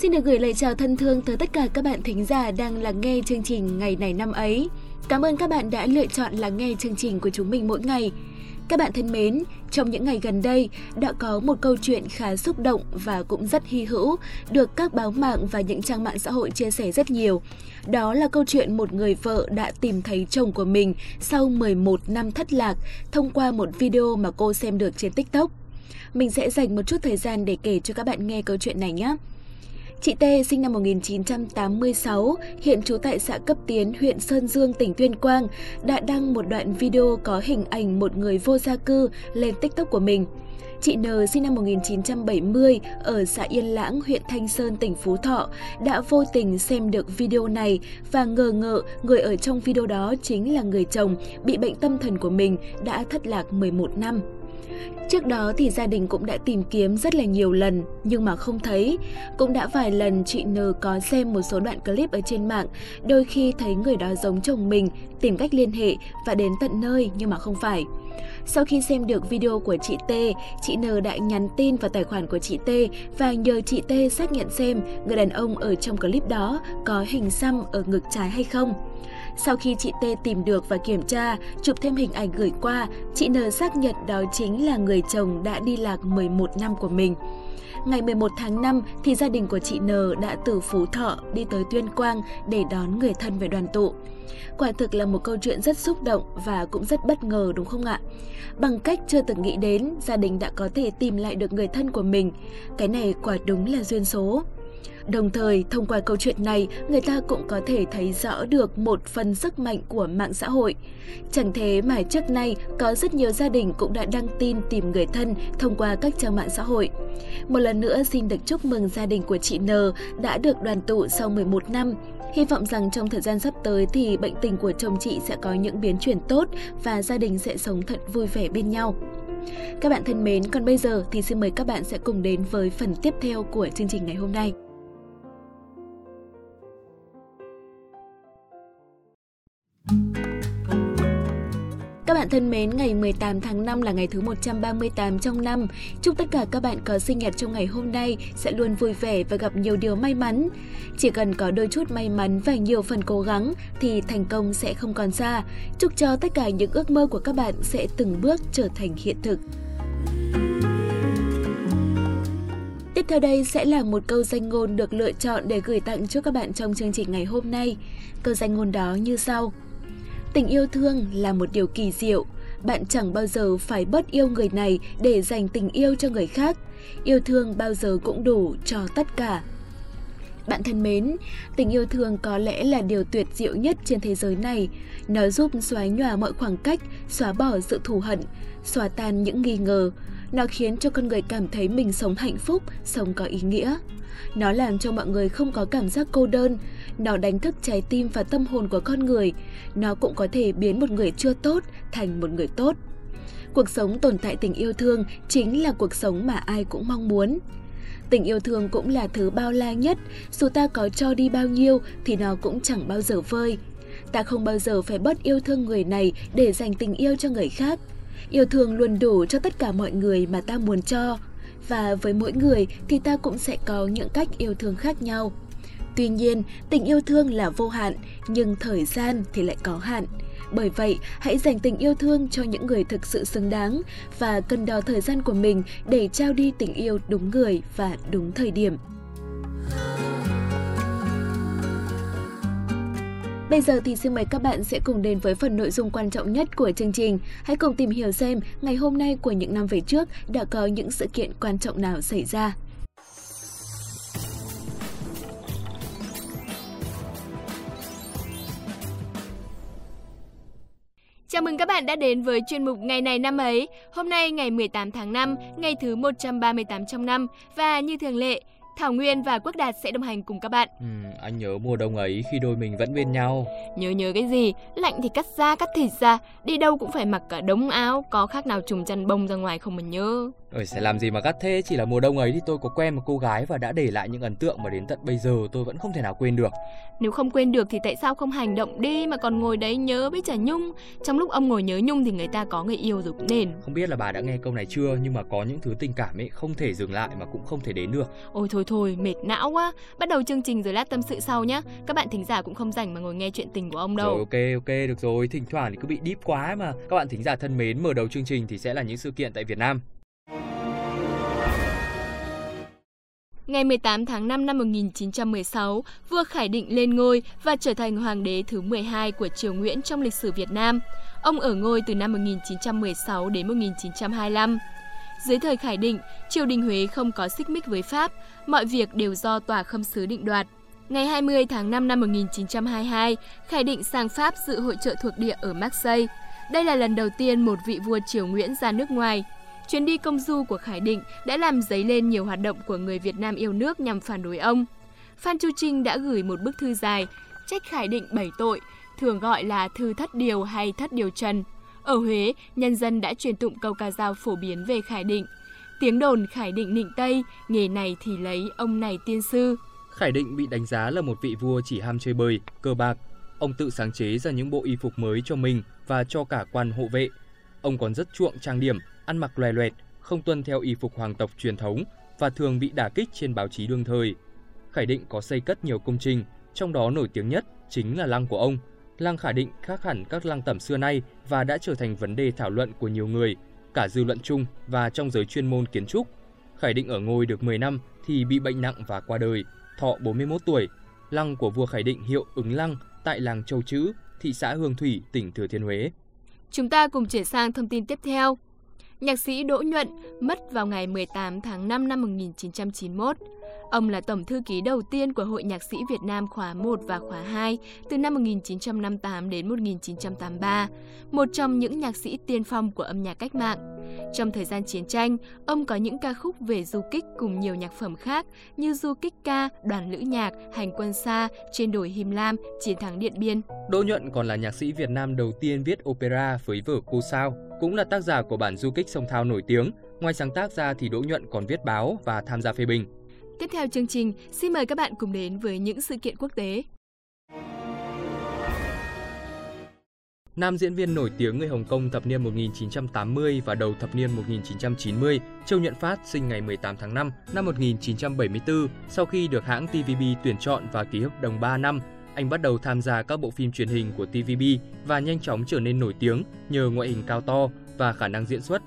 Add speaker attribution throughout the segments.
Speaker 1: Xin được gửi lời chào thân thương tới tất cả các bạn thính giả đang lắng nghe chương trình ngày này năm ấy. Cảm ơn các bạn đã lựa chọn lắng nghe chương trình của chúng mình mỗi ngày. Các bạn thân mến, trong những ngày gần đây đã có một câu chuyện khá xúc động và cũng rất hy hữu được các báo mạng và những trang mạng xã hội chia sẻ rất nhiều. Đó là câu chuyện một người vợ đã tìm thấy chồng của mình sau 11 năm thất lạc thông qua một video mà cô xem được trên TikTok. Mình sẽ dành một chút thời gian để kể cho các bạn nghe câu chuyện này nhé. Chị T sinh năm 1986, hiện trú tại xã Cấp Tiến, huyện Sơn Dương, tỉnh Tuyên Quang, đã đăng một đoạn video có hình ảnh một người vô gia cư lên TikTok của mình. Chị N sinh năm 1970 ở xã Yên Lãng, huyện Thanh Sơn, tỉnh Phú Thọ đã vô tình xem được video này và ngờ ngợ người ở trong video đó chính là người chồng bị bệnh tâm thần của mình đã thất lạc 11 năm. Trước đó thì gia đình cũng đã tìm kiếm rất là nhiều lần nhưng mà không thấy. Cũng đã vài lần chị N có xem một số đoạn clip ở trên mạng, đôi khi thấy người đó giống chồng mình, tìm cách liên hệ và đến tận nơi nhưng mà không phải. Sau khi xem được video của chị T, chị N đã nhắn tin vào tài khoản của chị T và nhờ chị T xác nhận xem người đàn ông ở trong clip đó có hình xăm ở ngực trái hay không. Sau khi chị T tìm được và kiểm tra, chụp thêm hình ảnh gửi qua, chị N xác nhận đó chính là người chồng đã đi lạc 11 năm của mình. Ngày 11 tháng 5 thì gia đình của chị N đã từ Phú Thọ đi tới Tuyên Quang để đón người thân về đoàn tụ. Quả thực là một câu chuyện rất xúc động và cũng rất bất ngờ đúng không ạ? Bằng cách chưa từng nghĩ đến, gia đình đã có thể tìm lại được người thân của mình. Cái này quả đúng là duyên số. Đồng thời, thông qua câu chuyện này, người ta cũng có thể thấy rõ được một phần sức mạnh của mạng xã hội. Chẳng thế mà trước nay có rất nhiều gia đình cũng đã đăng tin tìm người thân thông qua các trang mạng xã hội. Một lần nữa xin được chúc mừng gia đình của chị N đã được đoàn tụ sau 11 năm. Hy vọng rằng trong thời gian sắp tới thì bệnh tình của chồng chị sẽ có những biến chuyển tốt và gia đình sẽ sống thật vui vẻ bên nhau. Các bạn thân mến, còn bây giờ thì xin mời các bạn sẽ cùng đến với phần tiếp theo của chương trình ngày hôm nay. Các bạn thân mến, ngày 18 tháng 5 là ngày thứ 138 trong năm. Chúc tất cả các bạn có sinh nhật trong ngày hôm nay sẽ luôn vui vẻ và gặp nhiều điều may mắn. Chỉ cần có đôi chút may mắn và nhiều phần cố gắng thì thành công sẽ không còn xa. Chúc cho tất cả những ước mơ của các bạn sẽ từng bước trở thành hiện thực. Tiếp theo đây sẽ là một câu danh ngôn được lựa chọn để gửi tặng cho các bạn trong chương trình ngày hôm nay. Câu danh ngôn đó như sau. Tình yêu thương là một điều kỳ diệu. Bạn chẳng bao giờ phải bớt yêu người này để dành tình yêu cho người khác. Yêu thương bao giờ cũng đủ cho tất cả. Bạn thân mến, tình yêu thương có lẽ là điều tuyệt diệu nhất trên thế giới này. Nó giúp xóa nhòa mọi khoảng cách, xóa bỏ sự thù hận, xóa tan những nghi ngờ. Nó khiến cho con người cảm thấy mình sống hạnh phúc, sống có ý nghĩa. Nó làm cho mọi người không có cảm giác cô đơn. Nó đánh thức trái tim và tâm hồn của con người. Nó cũng có thể biến một người chưa tốt thành một người tốt. Cuộc sống tồn tại tình yêu thương chính là cuộc sống mà ai cũng mong muốn. Tình yêu thương cũng là thứ bao la nhất, dù ta có cho đi bao nhiêu thì nó cũng chẳng bao giờ vơi. Ta không bao giờ phải bớt yêu thương người này để dành tình yêu cho người khác. Yêu thương luôn đủ cho tất cả mọi người mà ta muốn cho. Và với mỗi người thì ta cũng sẽ có những cách yêu thương khác nhau. Tuy nhiên, tình yêu thương là vô hạn, nhưng thời gian thì lại có hạn. Bởi vậy, hãy dành tình yêu thương cho những người thực sự xứng đáng và cân đo thời gian của mình để trao đi tình yêu đúng người và đúng thời điểm. Bây giờ thì xin mời các bạn sẽ cùng đến với phần nội dung quan trọng nhất của chương trình. Hãy cùng tìm hiểu xem ngày hôm nay của những năm về trước đã có những sự kiện quan trọng nào xảy ra.
Speaker 2: Chào mừng các bạn đã đến với chuyên mục Ngày này năm ấy. Hôm nay ngày 18 tháng 5, ngày thứ 138 trong năm và như thường lệ, Thảo Nguyên và Quốc Đạt sẽ đồng hành cùng các bạn.
Speaker 3: Ừ, anh nhớ mùa đông ấy khi đôi mình vẫn bên nhau.
Speaker 2: Nhớ nhớ cái gì? Lạnh thì cắt da, cắt thịt ra, đi đâu cũng phải mặc cả đống áo, có khác nào trùng chăn bông ra ngoài không mà nhớ.
Speaker 3: Ơi, sẽ làm gì mà gắt thế, chỉ là mùa đông ấy thì tôi có quen một cô gái và đã để lại những ấn tượng mà đến tận bây giờ tôi vẫn không thể nào quên được.
Speaker 2: Nếu không quên được thì tại sao không hành động đi mà còn ngồi đấy nhớ với Trả Nhung? Trong lúc ông ngồi nhớ Nhung thì người ta có người yêu rồi cũng nên.
Speaker 3: Không biết là bà đã nghe câu này chưa nhưng mà có những thứ tình cảm ấy không thể dừng lại mà cũng không thể đến được.
Speaker 2: Ôi thôi thôi, mệt não quá. Bắt đầu chương trình rồi lát tâm sự sau nhá. Các bạn thính giả cũng không rảnh mà ngồi nghe chuyện tình của ông đâu.
Speaker 3: Rồi ok ok được rồi, thỉnh thoảng thì cứ bị deep quá mà. Các bạn thính giả thân mến, mở đầu chương trình thì sẽ là những sự kiện tại Việt Nam.
Speaker 2: Ngày 18 tháng 5 năm 1916, vua Khải Định lên ngôi và trở thành hoàng đế thứ 12 của triều Nguyễn trong lịch sử Việt Nam. Ông ở ngôi từ năm 1916 đến 1925. Dưới thời Khải Định, triều đình Huế không có xích mích với Pháp, mọi việc đều do tòa khâm sứ định đoạt. Ngày 20 tháng 5 năm 1922, Khải Định sang Pháp dự hội trợ thuộc địa ở Marseille. Đây là lần đầu tiên một vị vua triều Nguyễn ra nước ngoài. Chuyến đi công du của Khải Định đã làm dấy lên nhiều hoạt động của người Việt Nam yêu nước nhằm phản đối ông. Phan Chu Trinh đã gửi một bức thư dài trách Khải Định bảy tội, thường gọi là thư thất điều hay thất điều trần. Ở Huế, nhân dân đã truyền tụng câu ca dao phổ biến về Khải Định. Tiếng đồn Khải Định nịnh Tây, nghề này thì lấy ông này tiên sư.
Speaker 3: Khải Định bị đánh giá là một vị vua chỉ ham chơi bời, cờ bạc. Ông tự sáng chế ra những bộ y phục mới cho mình và cho cả quan hộ vệ. Ông còn rất chuộng trang điểm, ăn mặc loè loẹt, không tuân theo y phục hoàng tộc truyền thống và thường bị đả kích trên báo chí đương thời. Khải Định có xây cất nhiều công trình, trong đó nổi tiếng nhất chính là lăng của ông. Lăng Khải Định khác hẳn các lăng tẩm xưa nay và đã trở thành vấn đề thảo luận của nhiều người, cả dư luận chung và trong giới chuyên môn kiến trúc. Khải Định ở ngôi được 10 năm thì bị bệnh nặng và qua đời, thọ 41 tuổi. Lăng của vua Khải Định hiệu ứng lăng tại làng Châu Chữ, thị xã Hương Thủy, tỉnh Thừa Thiên Huế.
Speaker 2: Chúng ta cùng chuyển sang thông tin tiếp theo. Nhạc sĩ Đỗ Nhuận mất vào ngày 18 tháng 5 năm 1991. Ông là tổng thư ký đầu tiên của Hội Nhạc sĩ Việt Nam khóa 1 và khóa 2 từ năm 1958 đến 1983, một trong những nhạc sĩ tiên phong của âm nhạc cách mạng. Trong thời gian chiến tranh, ông có những ca khúc về du kích cùng nhiều nhạc phẩm khác như Du kích ca, Đoàn lữ nhạc, Hành quân xa, Trên đồi Him Lam, Chiến thắng Điện Biên.
Speaker 3: Đỗ Nhuận còn là nhạc sĩ Việt Nam đầu tiên viết opera với vở Cô Sao, cũng là tác giả của bản du kích sông Thao nổi tiếng. Ngoài sáng tác ra thì Đỗ Nhuận còn viết báo và tham gia phê bình.
Speaker 2: Tiếp theo chương trình, xin mời các bạn cùng đến với những sự kiện quốc tế.
Speaker 3: Nam diễn viên nổi tiếng người Hồng Kông thập niên 1980 và đầu thập niên 1990, Châu Nhuận Phát sinh ngày 18 tháng 5 năm 1974. Sau khi được hãng TVB tuyển chọn và ký hợp đồng 3 năm, anh bắt đầu tham gia các bộ phim truyền hình của TVB và nhanh chóng trở nên nổi tiếng nhờ ngoại hình cao to và khả năng diễn xuất.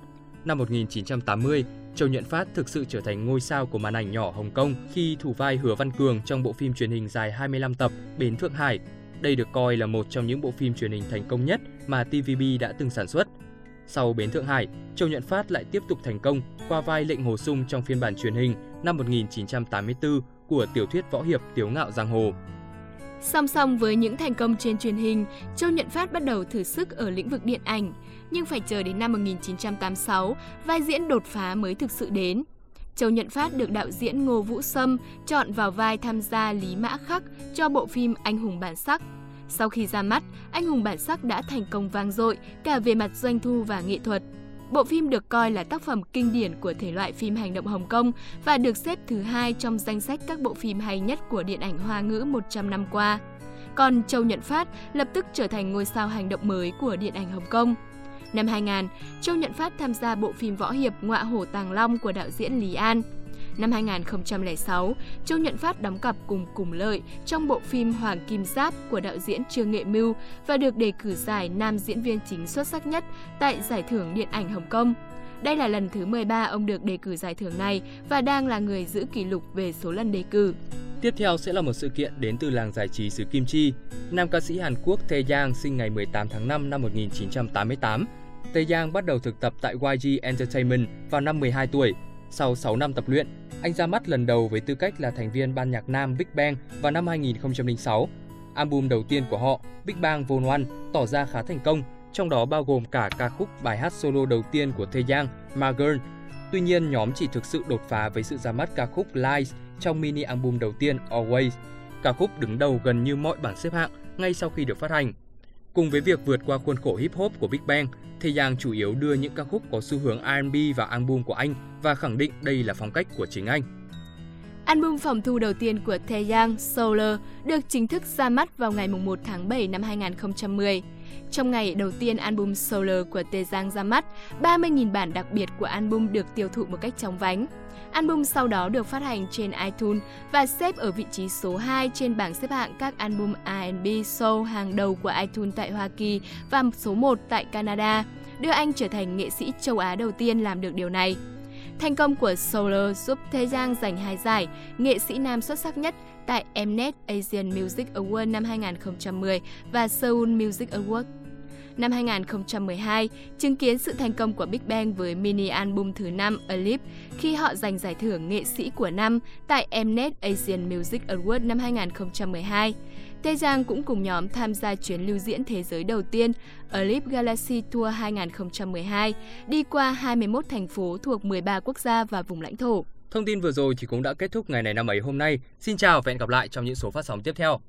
Speaker 3: Năm 1980, Châu Nhuận Phát thực sự trở thành ngôi sao của màn ảnh nhỏ Hồng Kông khi thủ vai Hứa Văn Cường trong bộ phim truyền hình dài 25 tập Bến Thượng Hải. Đây được coi là một trong những bộ phim truyền hình thành công nhất mà TVB đã từng sản xuất. Sau Bến Thượng Hải, Châu Nhuận Phát lại tiếp tục thành công qua vai Lệnh Hồ Sung trong phiên bản truyền hình năm 1984 của tiểu thuyết võ hiệp Tiếu Ngạo Giang Hồ.
Speaker 2: Song song với những thành công trên truyền hình, Châu Nhận Phát bắt đầu thử sức ở lĩnh vực điện ảnh, nhưng phải chờ đến năm 1986, vai diễn đột phá mới thực sự đến. Châu Nhận Phát được đạo diễn Ngô Vũ Sâm chọn vào vai tham gia Lý Mã Khắc cho bộ phim Anh hùng bản sắc. Sau khi ra mắt, Anh hùng bản sắc đã thành công vang dội cả về mặt doanh thu và nghệ thuật. Bộ phim được coi là tác phẩm kinh điển của thể loại phim hành động Hồng Kông và được xếp thứ hai trong danh sách các bộ phim hay nhất của điện ảnh Hoa ngữ 100 năm qua. Còn Châu Nhận Phát lập tức trở thành ngôi sao hành động mới của điện ảnh Hồng Kông. Năm 2000, Châu Nhận Phát tham gia bộ phim võ hiệp Ngọa Hổ Tàng Long của đạo diễn Lý An. Năm 2006, Châu Nhuận Phát đóng cặp cùng Cùng Lợi trong bộ phim Hoàng Kim Giáp của đạo diễn Trương Nghệ Mưu và được đề cử giải nam diễn viên chính xuất sắc nhất tại Giải thưởng Điện ảnh Hồng Kông. Đây là lần thứ 13 ông được đề cử giải thưởng này và đang là người giữ kỷ lục về số lần đề cử.
Speaker 3: Tiếp theo sẽ là một sự kiện đến từ làng giải trí xứ Kim Chi. Nam ca sĩ Hàn Quốc Tae Yang sinh ngày 18 tháng 5 năm 1988. Tae Yang bắt đầu thực tập tại YG Entertainment vào năm 12 tuổi. Sau 6 năm tập luyện, anh ra mắt lần đầu với tư cách là thành viên ban nhạc nam Big Bang vào năm 2006. Album đầu tiên của họ, Big Bang Vol 1, tỏ ra khá thành công, trong đó bao gồm cả ca khúc bài hát solo đầu tiên của Tae Yang, My Girl. Tuy nhiên, nhóm chỉ thực sự đột phá với sự ra mắt ca khúc Lies trong mini album đầu tiên Always. Ca khúc đứng đầu gần như mọi bảng xếp hạng ngay sau khi được phát hành. Cùng với việc vượt qua khuôn khổ hip hop của Big Bang, thì Yang chủ yếu đưa những ca khúc có xu hướng R&B vào album của anh và khẳng định đây là phong cách của chính anh.
Speaker 2: Album phòng thu đầu tiên của Taeyang, Solar, được chính thức ra mắt vào ngày 1 tháng 7 năm 2010. Trong ngày đầu tiên album Solar của Taeyang ra mắt, 30.000 bản đặc biệt của album được tiêu thụ một cách chóng vánh. Album sau đó được phát hành trên iTunes và xếp ở vị trí số 2 trên bảng xếp hạng các album R&B soul hàng đầu của iTunes tại Hoa Kỳ và số 1 tại Canada, đưa anh trở thành nghệ sĩ châu Á đầu tiên làm được điều này. Thành công của Solar giúp Thế Giang giành hai giải nghệ sĩ nam xuất sắc nhất tại Mnet Asian Music Award năm 2010 và Seoul Music Award. Năm 2012, chứng kiến sự thành công của Big Bang với mini album thứ 5 Alip khi họ giành giải thưởng nghệ sĩ của năm tại Mnet Asian Music Award năm 2012. Tê Giang cũng cùng nhóm tham gia chuyến lưu diễn thế giới đầu tiên Alip Galaxy Tour 2012, đi qua 21 thành phố thuộc 13 quốc gia và vùng lãnh thổ.
Speaker 3: Thông tin vừa rồi thì cũng đã kết thúc ngày này năm ấy hôm nay. Xin chào và hẹn gặp lại trong những số phát sóng tiếp theo.